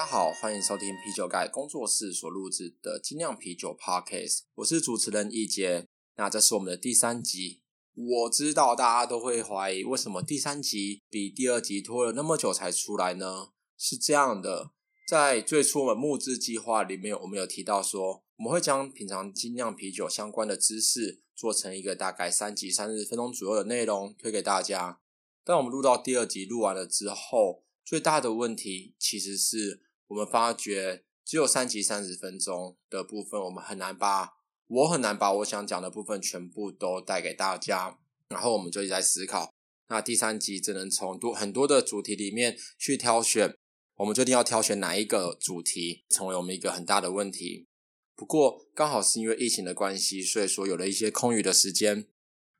大家好，欢迎收听啤酒盖工作室所录制的精酿啤酒 Podcast，我是主持人易杰。那这是我们的第三集。我知道大家都会怀疑，为什么第三集比第二集拖了那么久才出来呢？是这样的，在最初我们募资计划里面，我们有提到说，我们会将平常精酿啤酒相关的知识做成一个大概三集三十分钟左右的内容推给大家。但我们录到第二集录完了之后，最大的问题其实是我们发觉只有三集三十分钟的部分，我们很难把我很难把我想讲的部分全部都带给大家。然后我们就一直在思考，那第三集只能从多很多的主题里面去挑选，我们决定要挑选哪一个主题，成为我们一个很大的问题。不过刚好是因为疫情的关系，所以说有了一些空余的时间，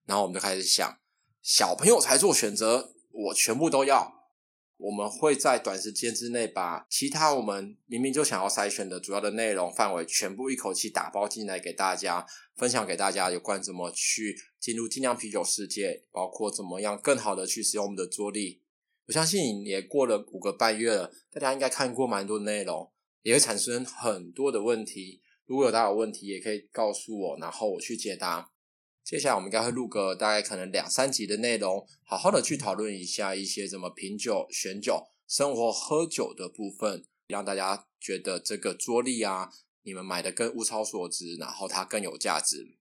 然后我们就开始想，小朋友才做选择，我全部都要。我们会在短时间之内把其他我们明明就想要筛选的主要的内容范围全部一口气打包进来给大家分享给大家，有关怎么去进入精酿啤酒世界，包括怎么样更好的去使用我们的桌历。我相信也过了五个半月了，大家应该看过蛮多的内容，也会产生很多的问题。如果有大家有问题，也可以告诉我，然后我去解答。接下来我们应该会录个大概可能两三集的内容，好好的去讨论一下一些怎么品酒、选酒、生活喝酒的部分，让大家觉得这个桌历啊，你们买的更物超所值，然后它更有价值。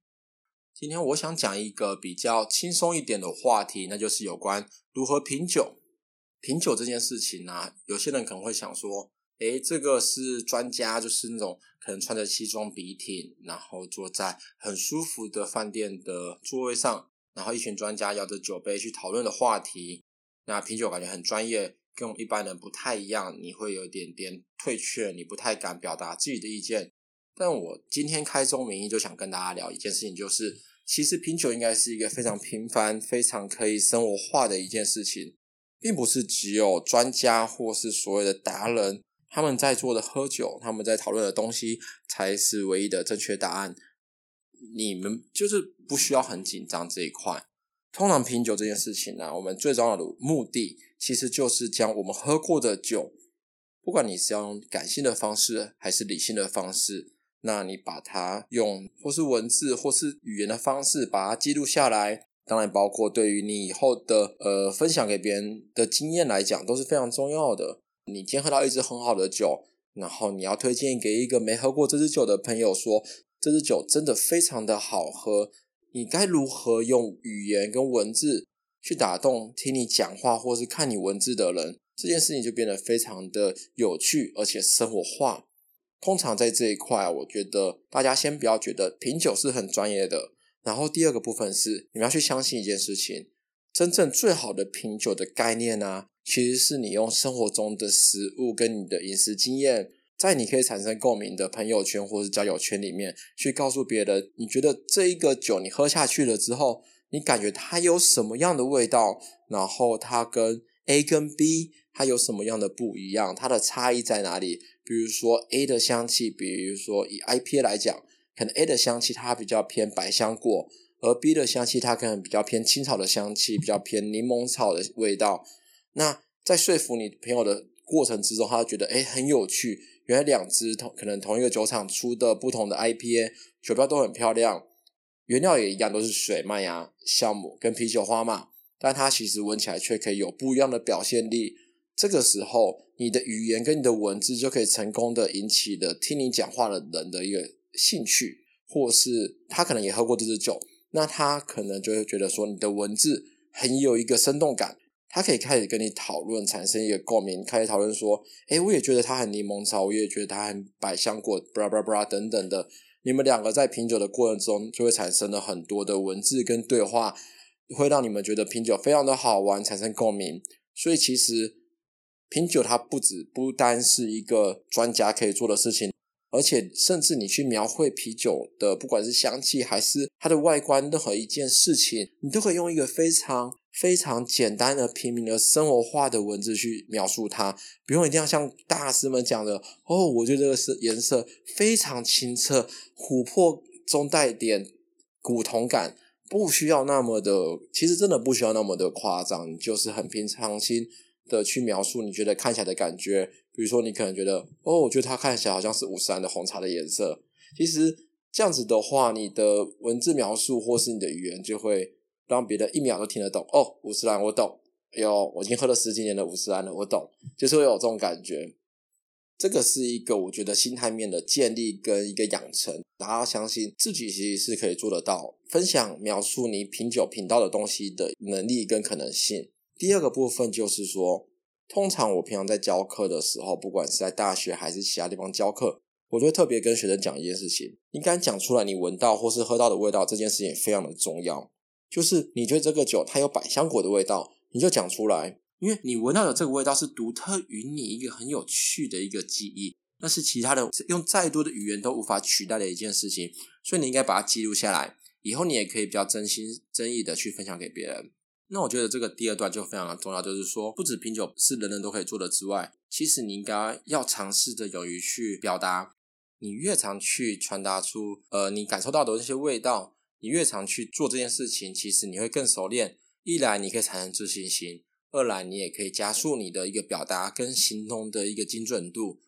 今天我想讲一个比较轻松一点的话题，那就是有关如何品酒。品酒这件事情呢、啊，有些人可能会想说，诶，这个是专家，就是那种可能穿着西装笔挺，然后坐在很舒服的饭店的座位上，然后一群专家摇着酒杯去讨论的话题。那品酒感觉很专业，跟我们一般人不太一样，你会有点点退却，你不太敢表达自己的意见。但我今天开宗明义就想跟大家聊一件事情，就是其实品酒应该是一个非常平凡、非常可以生活化的一件事情，并不是只有专家或是所谓的达人。他们在做的喝酒，他们在讨论的东西才是唯一的正确答案。你们就是不需要很紧张这一块。通常品酒这件事情呢、我们最重要的目的其实就是将我们喝过的酒，不管你是用感性的方式还是理性的方式，那你把它用或是文字或是语言的方式把它记录下来，当然包括对于你以后的呃分享给别人的经验来讲，都是非常重要的。你今天喝到一支很好的酒，然后你要推荐给一个没喝过这支酒的朋友说，这支酒真的非常的好喝。你该如何用语言跟文字去打动听你讲话或是看你文字的人？这件事情就变得非常的有趣，而且生活化。通常在这一块，我觉得大家先不要觉得品酒是很专业的。然后第二个部分是，你们要去相信一件事情。真正最好的品酒的概念呢、其实是你用生活中的食物跟你的饮食经验，在你可以产生共鸣的朋友圈或是交友圈里面，去告诉别人，你觉得这一个酒你喝下去了之后，你感觉它有什么样的味道，然后它跟 A 跟 B 它有什么样的不一样，它的差异在哪里？比如说 A 的香气，比如说以 IPA 来讲，可能 A 的香气它比较偏百香果。而 B 的香气，它可能比较偏青草的香气，比较偏柠檬草的味道。那在说服你朋友的过程之中，他觉得诶很有趣。原来两支同可能同一个酒厂出的不同的 IPA，酒标都很漂亮，原料也一样，都是水、麦芽、酵母跟啤酒花嘛。但它其实闻起来却可以有不一样的表现力。这个时候，你的语言跟你的文字就可以成功的引起了听你讲话的人的一个兴趣，或是他可能也喝过这支酒。那他可能就会觉得说，你的文字很有一个生动感，他可以开始跟你讨论，产生一个共鸣，开始讨论说，诶，我也觉得它很柠檬草，我也觉得它很百香果，布拉布拉布拉等等的。你们两个在品酒的过程中，就会产生了很多的文字跟对话，会让你们觉得品酒非常的好玩，产生共鸣。所以其实品酒它不止不单是一个专家可以做的事情。而且，甚至你去描绘啤酒的，不管是香气还是它的外观，任何一件事情，你都可以用一个非常非常简单的、平民的生活化的文字去描述它，不用一定要像大师们讲的哦。我觉得这个是颜色非常清澈，琥珀中带点古铜感，不需要那么的，其实真的不需要那么的夸张，就是很平常心的去描述你觉得看起来的感觉。比如说，你可能觉得，哦，我觉得它看起来好像是五十岚的红茶的颜色。其实这样子的话，你的文字描述或是你的语言就会让别人一秒都听得懂。哦，五十岚，我懂。哎呦，我已经喝了十几年的五十岚了，我懂。就是会有这种感觉。这个是一个我觉得心态面的建立跟一个养成，大家相信自己其实是可以做得到，分享描述你品酒品到的东西的能力跟可能性。第二个部分就是说，通常我平常在教课的时候，不管是在大学还是其他地方教课，我就会特别跟学生讲一件事情：你敢讲出来你闻到或是喝到的味道，这件事情非常的重要。就是你觉得这个酒它有百香果的味道，你就讲出来。因为你闻到的这个味道是独特于你一个很有趣的一个记忆，那是其他人用再多的语言都无法取代的一件事情，所以你应该把它记录下来，以后你也可以比较真心真意的去分享给别人。那我觉得这个第二段就非常的重要，就是说，不止品酒是人人都可以做的之外，其实你应该要尝试着勇于去表达。你越常去传达出呃你感受到的那些味道，你越常去做这件事情，其实你会更熟练。一来你可以产生自信心。二来，你也可以加速你的一个表达跟行动的一个精准度。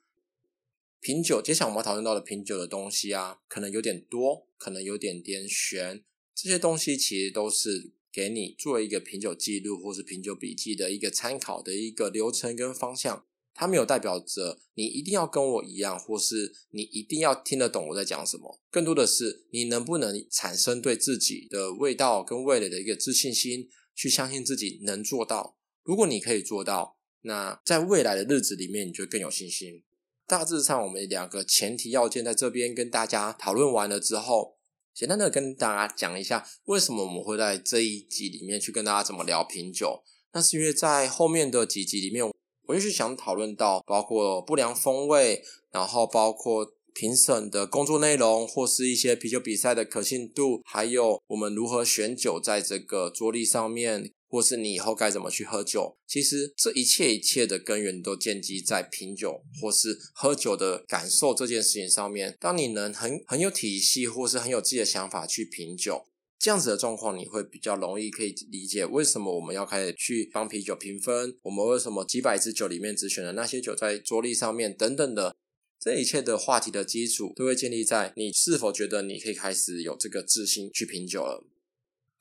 品酒，接下来我们讨论到的品酒的东西啊，可能有点多，可能有点点悬。这些东西其实都是给你做一个品酒记录或是品酒笔记的一个参考的一个流程跟方向。它没有代表着你一定要跟我一样，或是你一定要听得懂我在讲什么。更多的是你能不能产生对自己的味道跟味蕾的一个自信心，去相信自己能做到。如果你可以做到，那在未来的日子里面，你就更有信心。大致上，我们两个前提要件在这边跟大家讨论完了之后，简单的跟大家讲一下，为什么我们会在这一集里面去跟大家怎么聊品酒。那是因为在后面的几集里面，我就是想讨论到包括不良风味，然后包括评审的工作内容，或是一些啤酒比赛的可信度，还有我们如何选酒在这个桌历上面。或是你以后该怎么去喝酒？其实这一切一切的根源都建基在品酒或是喝酒的感受这件事情上面。当你能很很有体系，或是很有自己的想法去品酒，这样子的状况，你会比较容易可以理解为什么我们要开始去帮啤酒评分，我们为什么几百支酒里面只选了那些酒在桌历上面等等的，这一切的话题的基础都会建立在你是否觉得你可以开始有这个自信去品酒了。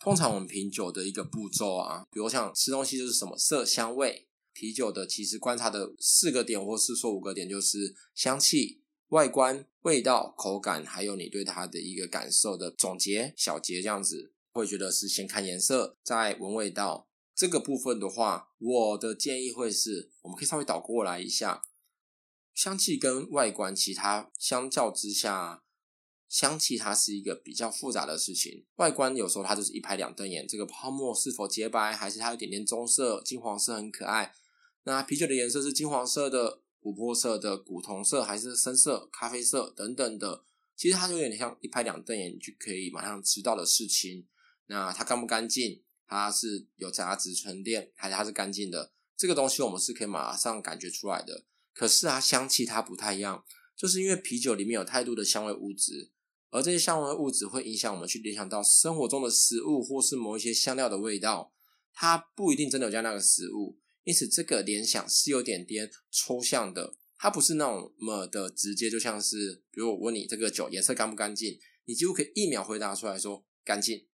通常我们品酒的一个步骤啊，比如像吃东西就是什么色香味，啤酒的其实观察的四个点或是说五个点就是香气、外观、味道、口感，还有你对它的一个感受的总结小结这样子。会觉得是先看颜色，再闻味道。这个部分的话，我的建议会是，我们可以稍微倒过来一下，香气跟外观，其他相较之下。香气它是一个比较复杂的事情，外观有时候它就是一拍两瞪眼，这个泡沫是否洁白，还是它有点点棕色、金黄色很可爱。那啤酒的颜色是金黄色的、琥珀色的、古铜色，还是深色、咖啡色等等的，其实它就有点像一拍两瞪眼就可以马上知道的事情。那它干不干净？它是有杂质沉淀，还是它是干净的？这个东西我们是可以马上感觉出来的。可是啊，香气它不太一样，就是因为啤酒里面有太多的香味物质。而这些香味物质会影响我们去联想到生活中的食物，或是某一些香料的味道，它不一定真的有加那个食物，因此这个联想是有点点抽象的，它不是那种么的直接，就像是比如我问你这个酒颜色干不干净，你几乎可以一秒回答出来说干净，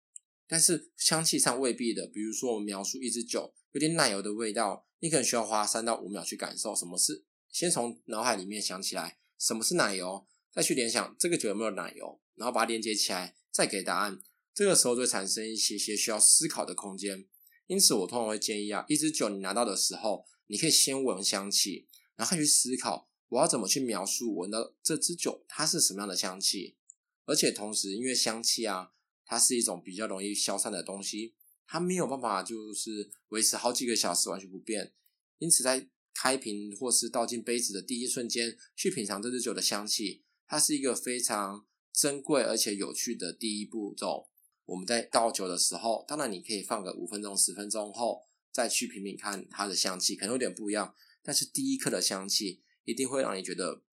但是香气上未必的，比如说我描述一支酒有点奶油的味道，你可能需要花三到五秒去感受什么是，先从脑海里面想起来什么是奶油，再去联想这个酒有没有奶油。然后把它连接起来，再给答案。这个时候就会产生一些些需要思考的空间。因此，我通常会建议啊，一支酒你拿到的时候，你可以先闻香气，然后去思考我要怎么去描述闻到这支酒它是什么样的香气。而且同时，因为香气啊，它是一种比较容易消散的东西，它没有办法就是维持好几个小时完全不变。因此，在开瓶或是倒进杯子的第一瞬间，去品尝这支酒的香气，它是一个非常。珍贵而且有趣的第一步骤，我们在倒酒的时候，当然你可以放个五分钟、十分钟后再去品品看它的香气，可能有点不一样，但是第一刻的香气一定会让你觉得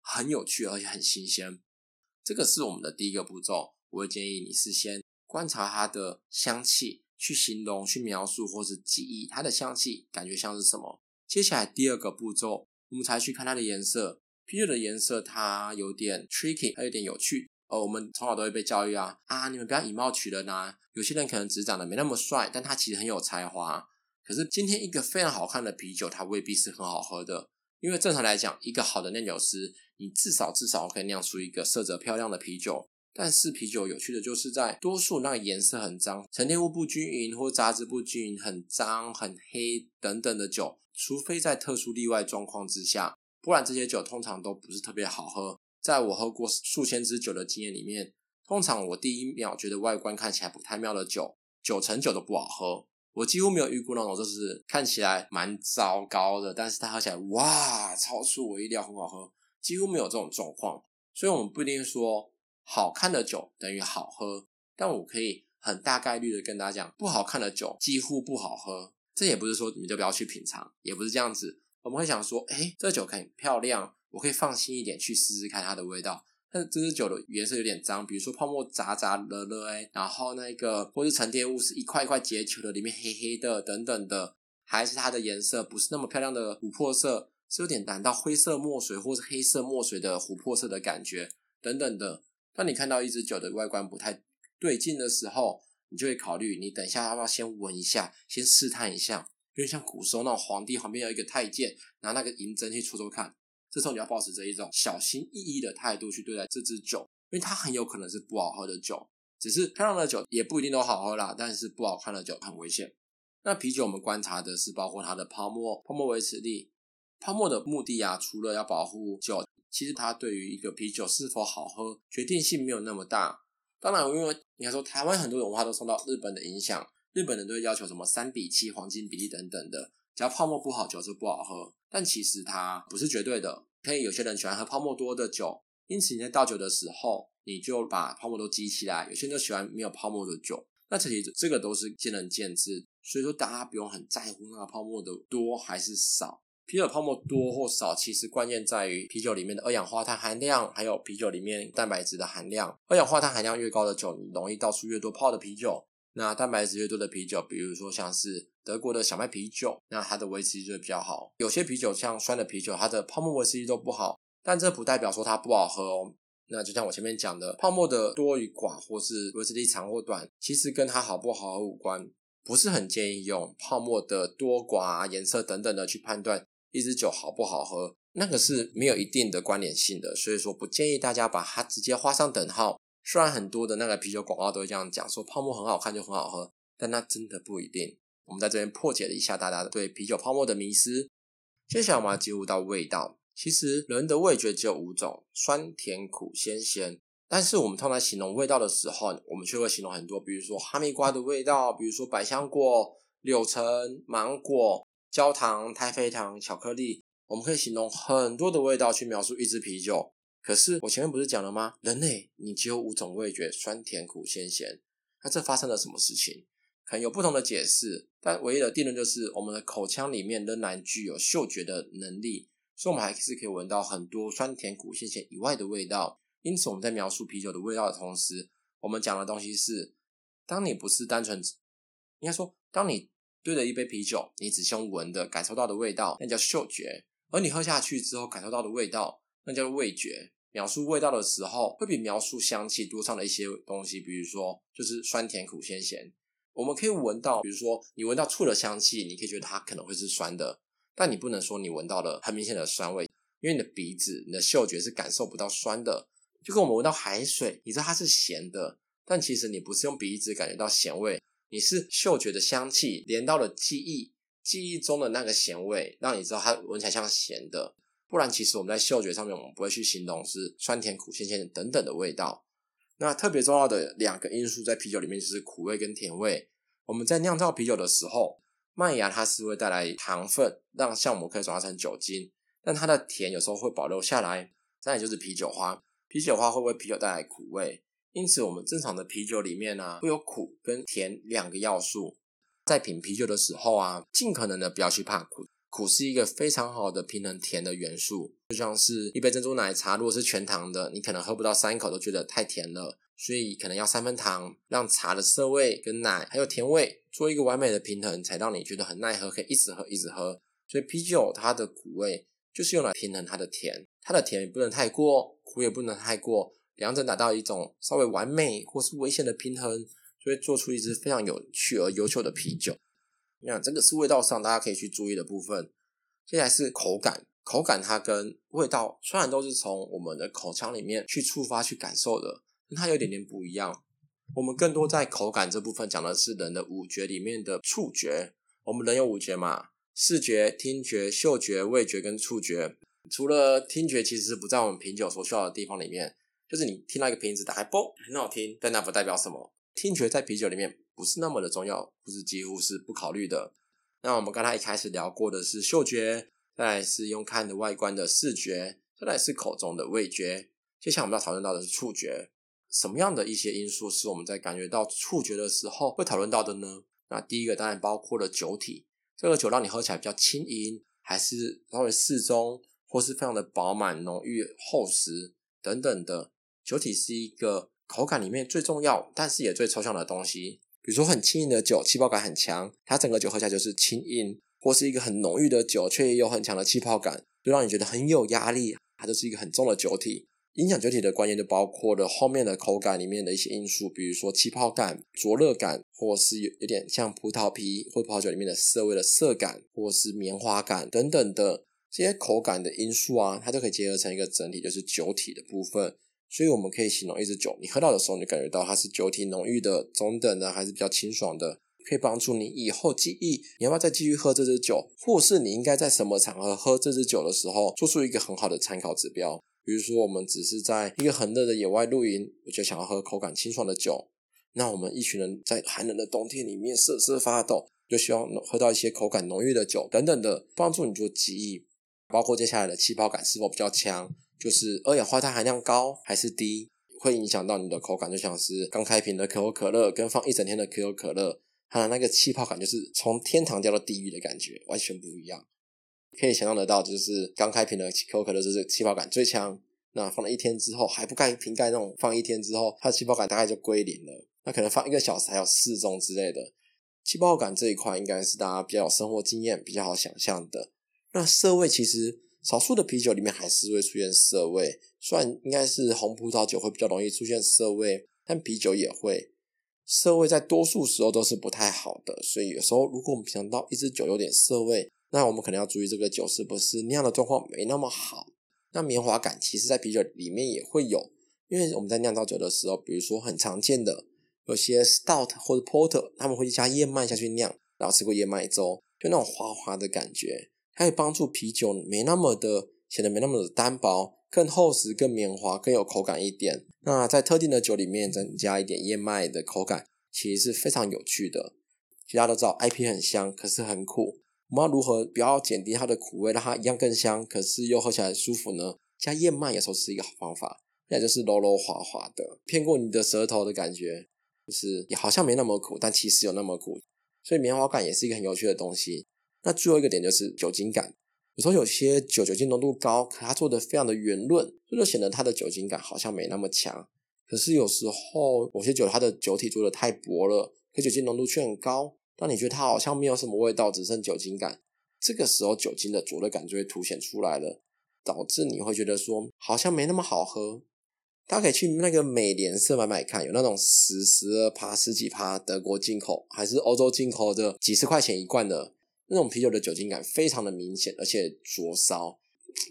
很有趣而且很新鲜。这个是我们的第一个步骤，我会建议你事先观察它的香气，去形容、去描述或是记忆它的香气感觉像是什么。接下来第二个步骤，我们才去看它的颜色。啤酒的颜色它有点 tricky，它有点有趣。哦，我们从小都会被教育啊啊，你们不要以貌取人啊。有些人可能只长得没那么帅，但他其实很有才华。可是今天一个非常好看的啤酒，它未必是很好喝的。因为正常来讲，一个好的酿酒师，你至少至少可以酿出一个色泽漂亮的啤酒。但是啤酒有趣的就是在多数那个颜色很脏、沉淀物不均匀或杂质不均匀、很脏、很黑等等的酒，除非在特殊例外状况之下，不然这些酒通常都不是特别好喝。在我喝过数千支酒的经验里面，通常我第一秒觉得外观看起来不太妙的酒，九成九都不好喝。我几乎没有遇过那种就是看起来蛮糟糕的，但是它喝起来哇，超出我意料很好喝，几乎没有这种状况。所以我们不一定说。好看的酒等于好喝，但我可以很大概率的跟大家讲，不好看的酒几乎不好喝。这也不是说你就不要去品尝，也不是这样子。我们会想说，哎，这酒很漂亮，我可以放心一点去试试看它的味道。但是这支酒的颜色有点脏，比如说泡沫杂杂了了，然后那个或是沉淀物是一块一块结球的，里面黑黑的等等的，还是它的颜色不是那么漂亮的琥珀色，是有点淡到灰色墨水或是黑色墨水的琥珀色的感觉等等的。当你看到一支酒的外观不太对劲的时候，你就会考虑，你等一下要不要先闻一下，先试探一下，因为像古时候那种皇帝旁边有一个太监，拿那个银针去戳戳看，这时候你要保持着一种小心翼翼的态度去对待这支酒，因为它很有可能是不好喝的酒，只是漂亮的酒也不一定都好喝啦，但是不好看的酒很危险。那啤酒我们观察的是包括它的泡沫、泡沫维持力，泡沫的目的啊，除了要保护酒。其实它对于一个啤酒是否好喝，决定性没有那么大。当然，因为你看说台湾很多文化都受到日本的影响，日本人都会要求什么三比七黄金比例等等的，只要泡沫不好，酒就不好喝。但其实它不是绝对的，可以有些人喜欢喝泡沫多的酒，因此你在倒酒的时候，你就把泡沫都积起来。有些人就喜欢没有泡沫的酒，那其实这个都是见仁见智，所以说大家不用很在乎那个泡沫的多还是少。啤酒泡沫多或少，其实关键在于啤酒里面的二氧化碳含量，还有啤酒里面蛋白质的含量。二氧化碳含量越高的酒，你容易倒出越多泡的啤酒。那蛋白质越多的啤酒，比如说像是德国的小麦啤酒，那它的维持就会比较好。有些啤酒像酸的啤酒，它的泡沫维持力都不好，但这不代表说它不好喝哦。那就像我前面讲的，泡沫的多与寡，或是维持力长或短，其实跟它好不好喝无关。不是很建议用泡沫的多寡、颜色等等的去判断。一支酒好不好喝，那个是没有一定的关联性的，所以说不建议大家把它直接画上等号。虽然很多的那个啤酒广告都会这样讲，说泡沫很好看就很好喝，但那真的不一定。我们在这边破解了一下大家对啤酒泡沫的迷思。接下来我们要进入到味道。其实人的味觉只有五种：酸、甜、苦、鲜、咸。但是我们通常形容味道的时候，我们却会形容很多，比如说哈密瓜的味道，比如说百香果、柳橙、芒果。焦糖、太妃糖、巧克力，我们可以形容很多的味道去描述一支啤酒。可是我前面不是讲了吗？人类你只有五种味觉：酸、甜、苦、鲜、咸。那这发生了什么事情？可能有不同的解释，但唯一的定论就是我们的口腔里面仍然具有嗅觉的能力，所以我们还是可以闻到很多酸、甜、苦、鲜、咸以外的味道。因此我们在描述啤酒的味道的同时，我们讲的东西是：当你不是单纯，应该说，当你。对着一杯啤酒，你只想闻的感受到的味道，那叫嗅觉；而你喝下去之后感受到的味道，那叫味觉。描述味道的时候，会比描述香气多上了一些东西，比如说就是酸甜苦鲜咸。我们可以闻到，比如说你闻到醋的香气，你可以觉得它可能会是酸的，但你不能说你闻到了很明显的酸味，因为你的鼻子、你的嗅觉是感受不到酸的。就跟我们闻到海水，你知道它是咸的，但其实你不是用鼻子感觉到咸味。你是嗅觉的香气连到了记忆，记忆中的那个咸味，让你知道它闻起来像咸的。不然，其实我们在嗅觉上面，我们不会去形容是酸甜苦咸咸等等的味道。那特别重要的两个因素在啤酒里面就是苦味跟甜味。我们在酿造啤酒的时候，麦芽它是会带来糖分，让酵母可以转化成酒精，但它的甜有时候会保留下来。再来就是啤酒花，啤酒花会为啤酒带来苦味。因此，我们正常的啤酒里面呢、会有苦跟甜两个要素。在品啤酒的时候啊，尽可能的不要去怕苦，苦是一个非常好的平衡甜的元素。就像是一杯珍珠奶茶，如果是全糖的，你可能喝不到三口都觉得太甜了，所以可能要三分糖，让茶的涩味跟奶还有甜味做一个完美的平衡，才让你觉得很耐喝，可以一直喝一直喝。所以啤酒它的苦味就是用来平衡它的甜，它的甜也不能太过，苦也不能太过，两者达到一种稍微完美或是危险的平衡，就会做出一支非常有趣而优秀的啤酒。那这个是味道上大家可以去注意的部分。接下来是口感，口感它跟味道虽然都是从我们的口腔里面去触发去感受的，但它有点点不一样。我们更多在口感这部分讲的是人的五觉里面的触觉。我们人有五觉嘛？视觉、听觉、嗅觉、味觉跟触觉。除了听觉，其实不在我们品酒所需要的地方里面。就是你听到一个瓶子打开，嘣，很好听，但那不代表什么。听觉在啤酒里面不是那么的重要，不是几乎是不考虑的。那我们刚才一开始聊过的是嗅觉，再来是用看的外观的视觉，再来是口中的味觉。接下来我们要讨论到的是触觉。什么样的一些因素是我们在感觉到触觉的时候会讨论到的呢？那第一个当然包括了酒体，这个酒让你喝起来比较轻盈，还是稍微适中，或是非常的饱满、浓郁、厚实等等的。酒体是一个口感里面最重要，但是也最抽象的东西。比如说很轻盈的酒，气泡感很强，它整个酒喝起来就是轻盈；或是一个很浓郁的酒，却也有很强的气泡感，就让你觉得很有压力，它就是一个很重的酒体。影响酒体的关键就包括了后面的口感里面的一些因素，比如说气泡感、灼热感，或是有有点像葡萄皮或葡萄酒里面的涩味的涩感，或是棉花感等等的这些口感的因素啊，它都可以结合成一个整体，就是酒体的部分。所以我们可以形容一支酒，你喝到的时候，你感觉到它是酒体浓郁的、中等的，还是比较清爽的，可以帮助你以后记忆，你要不要再继续喝这支酒，或是你应该在什么场合喝这支酒的时候，做出一个很好的参考指标。比如说，我们只是在一个很热的野外露营，我就想要喝口感清爽的酒。那我们一群人在寒冷的冬天里面瑟瑟发抖，就希望喝到一些口感浓郁的酒等等的，帮助你做记忆。包括接下来的气泡感是否比较强，就是二氧化碳含量高还是低，会影响到你的口感。就像是刚开瓶的可口可乐跟放一整天的可口可乐，它的那个气泡感就是从天堂掉到地狱的感觉，完全不一样。可以想象得到，就是刚开瓶的可口可乐就是气泡感最强。那放了一天之后还不盖瓶盖，那种放一天之后，它的气泡感大概就归零了。那可能放一个小时还有适中之类的。气泡感这一块应该是大家比较有生活经验、比较好想象的。那涩味其实少数的啤酒里面还是会出现涩味，虽然应该是红葡萄酒会比较容易出现涩味，但啤酒也会。涩味在多数时候都是不太好的，所以有时候如果我们想到一支酒有点涩味，那我们可能要注意这个酒是不是酿的状况没那么好。那棉花感其实，在啤酒里面也会有，因为我们在酿造酒的时候，比如说很常见的有些 stout 或者 porter，他们会加燕麦下去酿，然后吃过燕麦粥，就那种滑滑的感觉，它可以帮助啤酒没那么的显得没那么的单薄，更厚实、更绵滑、更有口感一点。那在特定的酒里面增加一点燕麦的口感，其实是非常有趣的。其他都知道 IP 很香，可是很苦。我们要如何不要减低它的苦味，让它一样更香，可是又喝起来舒服呢？加燕麦有时候是一个好方法，那就是柔柔滑滑的，骗过你的舌头的感觉，就是也好像没那么苦，但其实有那么苦。所以棉花感也是一个很有趣的东西。那最后一个点就是酒精感，有时候有些酒酒精浓度高，可它做的非常的圆润，这就显得它的酒精感好像没那么强。可是有时候某些酒它的酒体做的太薄了，可酒精浓度却很高。当你觉得它好像没有什么味道，只剩酒精感，这个时候酒精的灼热感就会凸显出来了，导致你会觉得说好像没那么好喝。大家可以去那个美联社买买看，有那种十、十二趴、十几趴德国进口还是欧洲进口的，几十块钱一罐的那种啤酒的酒精感非常的明显，而且灼烧，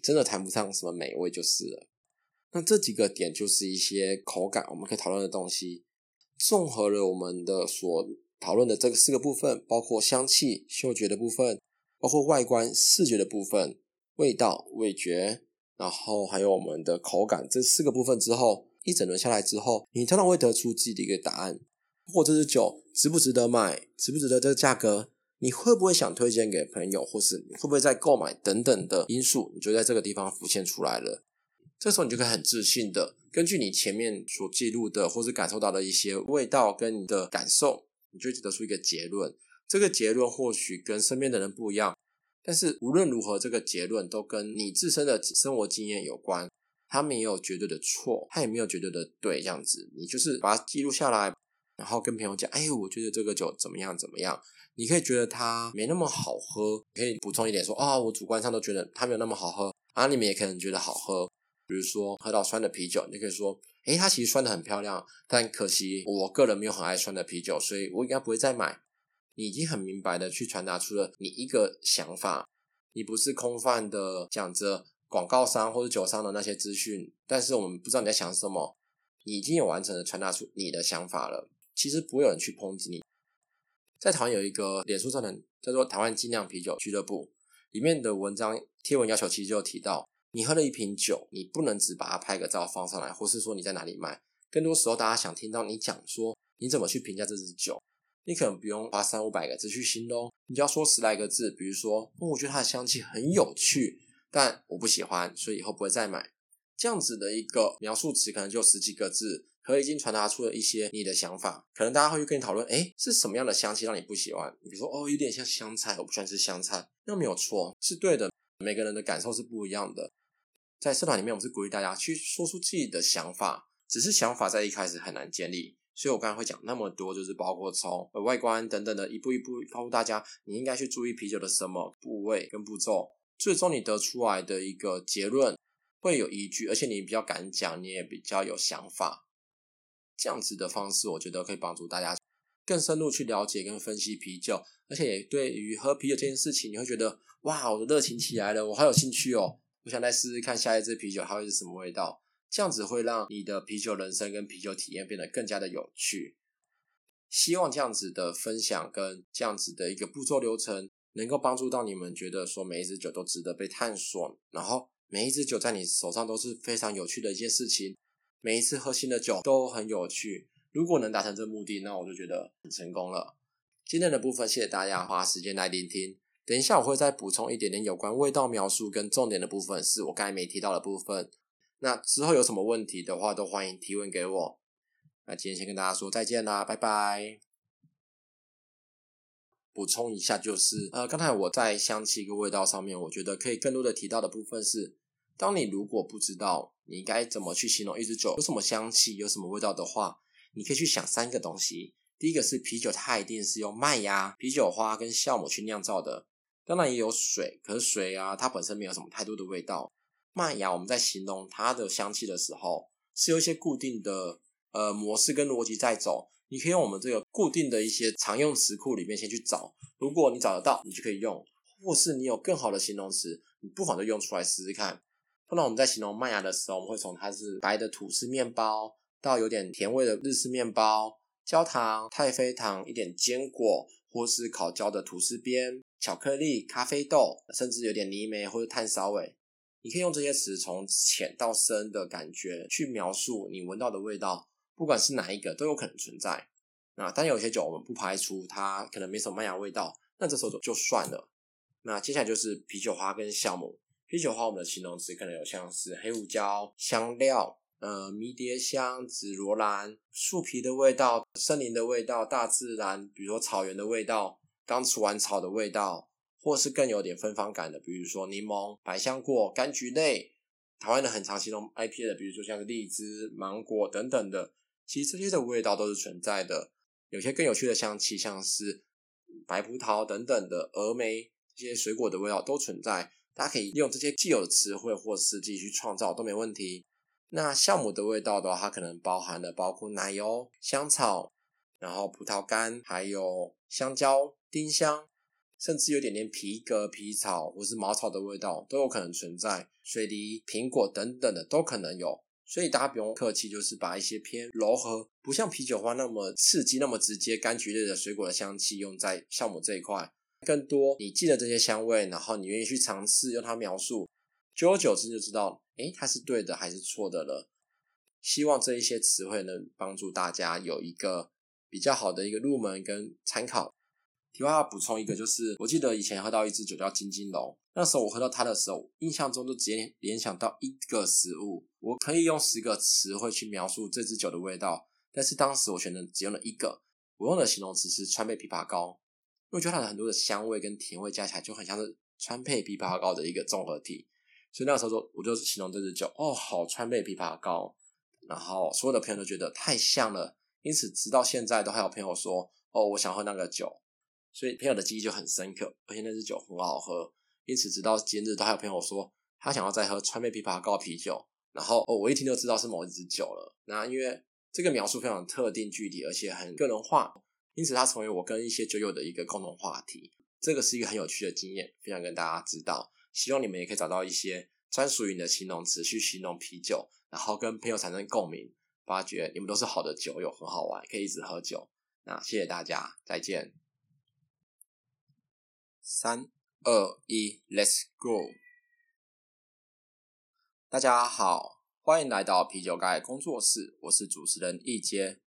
真的谈不上什么美味就是了。那这几个点就是一些口感我们可以讨论的东西，综合了我们的所。讨论的这个四个部分，包括香气、嗅觉的部分，包括外观、视觉的部分，味道、味觉，然后还有我们的口感，这四个部分之后，一整轮下来之后，你通常会得出自己的一个答案。或这支酒值不值得买，值不值得这个价格，你会不会想推荐给朋友，或是你会不会再购买等等的因素，你就在这个地方浮现出来了。这时候你就可以很自信的，根据你前面所记录的或是感受到的一些味道跟你的感受。你就得出一个结论，这个结论或许跟身边的人不一样，但是无论如何，这个结论都跟你自身的生活经验有关。它没有绝对的错，它也没有绝对的对，这样子，你就是把它记录下来，然后跟朋友讲，哎，我觉得这个酒怎么样怎么样。你可以觉得它没那么好喝，可以补充一点说，啊、哦，我主观上都觉得它没有那么好喝，啊，你们也可能觉得好喝，比如说喝到酸的啤酒，你可以说，诶，它其实酸的很漂亮，但可惜我个人没有很爱酸的啤酒，所以我应该不会再买。你已经很明白的去传达出了你一个想法，你不是空泛的讲着广告商或者酒商的那些资讯，但是我们不知道你在想什么，你已经有完整的传达出你的想法了。其实不会有人去抨击你。在台湾有一个脸书上的叫做“台湾精酿啤酒俱乐部”，里面的文章贴文要求其实就提到，你喝了一瓶酒，你不能只把它拍个照放上来，或是说你在哪里卖。更多时候，大家想听到你讲说你怎么去评价这支酒。你可能不用花三五百个字去形容，你就要说十来个字，比如说，我觉得它的香气很有趣，但我不喜欢，所以以后不会再买。这样子的一个描述词可能就十几个字，可已经传达出了一些你的想法。可能大家会去跟你讨论，诶，是什么样的香气让你不喜欢？比如说，哦，有点像香菜，我不喜欢吃香菜，那没有错，是对的。每个人的感受是不一样的。在社团里面，我们是鼓励大家去说出自己的想法，只是想法在一开始很难建立。所以我刚才会讲那么多，就是包括从外观等等的，一步一步告诉大家，你应该去注意啤酒的什么部位跟步骤，最终你得出来的一个结论会有依据，而且你比较敢讲，你也比较有想法。这样子的方式，我觉得可以帮助大家更深入去了解跟分析啤酒，而且对于喝啤酒这件事情，你会觉得哇，我的热情起来了，我好有兴趣哦，我想再试试看下一支啤酒它会是什么味道。这样子会让你的啤酒人生跟啤酒体验变得更加的有趣。希望这样子的分享跟这样子的一个步骤流程，能够帮助到你们觉得说每一支酒都值得被探索，然后每一支酒在你手上都是非常有趣的一件事情。每一次喝新的酒都很有趣。如果能达成这个目的，那我就觉得很成功了。今天的部分，谢谢大家花时间来聆听。等一下我会再补充一点点有关味道描述跟重点的部分，是我刚才没提到的部分。那之后有什么问题的话，都欢迎提问给我。那今天先跟大家说再见啦，拜拜。补充一下，就是呃，刚才我在香气跟味道上面，我觉得可以更多的提到的部分是，当你如果不知道你该怎么去形容一支酒有什么香气、有什么味道的话，你可以去想三个东西。第一个是啤酒，它一定是用麦芽、啤酒花跟酵母去酿造的，当然也有水，可是水啊，它本身没有什么太多的味道。麦芽，我们在形容它的香气的时候，是有一些固定的呃模式跟逻辑在走。你可以用我们这个固定的一些常用词库里面先去找，如果你找得到，你就可以用；或是你有更好的形容词，你不妨就用出来试试看。那我们在形容麦芽的时候，我们会从它是白的吐司面包，到有点甜味的日式面包，焦糖、太妃糖、一点坚果，或是烤焦的吐司边、巧克力、咖啡豆，甚至有点泥煤或者炭烧味。你可以用这些词从浅到深的感觉去描述你闻到的味道，不管是哪一个都有可能存在。那但有些酒我们不排除它可能没什么麦芽味道，那这时候就算了。那接下来就是啤酒花跟酵母。啤酒花我们的形容词可能有像是黑胡椒、香料、呃迷迭香、紫罗兰、树皮的味道、森林的味道、大自然，比如说草原的味道、刚除完草的味道。或是更有点芬芳感的，比如说柠檬、百香果、柑橘类。台湾的很常形容 IPA 的，比如说像是荔枝、芒果等等的，其实这些的味道都是存在的。有些更有趣的香气，像是白葡萄等等的峨眉，这些水果的味道都存在。大家可以用这些既有的词汇或是自己去创造都没问题。那酵母的味道的话，它可能包含了包括奶油、香草，然后葡萄干，还有香蕉、丁香。甚至有点点皮革、皮草或是茅草的味道都有可能存在，水梨、苹果等等的都可能有，所以大家不用客气，就是把一些偏柔和、不像啤酒花那么刺激、那么直接、柑橘类的水果的香气用在酵母这一块。更多你记得这些香味，然后你愿意去尝试用它描述，久而久之就知道，诶，它是对的还是错的了。希望这一些词汇能帮助大家有一个比较好的一个入门跟参考。题外话补充一个，就是我记得以前喝到一支酒叫金金龙，那时候我喝到它的时候，印象中就直接联想到一个食物，我可以用十个词汇去描述这支酒的味道，但是当时我选择只用了一个，我用的形容词是川贝枇杷膏，因为我觉得它的很多的香味跟甜味加起来就很像是川贝枇杷膏的一个综合体，所以那个时候说我就形容这支酒，哦，好川贝枇杷膏，然后所有的朋友都觉得太像了，因此直到现在都还有朋友说，哦，我想喝那个酒。所以朋友的记忆就很深刻，而且那支酒很好喝，因此直到今日都还有朋友说他想要再喝川贝枇杷膏啤酒，然后哦，我一听就知道是某一支酒了。那因为这个描述非常特定具体，而且很个人化，因此它成为我跟一些酒友的一个共同话题。这个是一个很有趣的经验，分享跟大家知道。希望你们也可以找到一些专属于你的形容词去形容啤酒，然后跟朋友产生共鸣，发觉你们都是好的酒友，很好玩，可以一直喝酒。那谢谢大家，再见。三二一，Let's go！大家好，欢迎来到啤酒盖工作室，我是主持人易杰。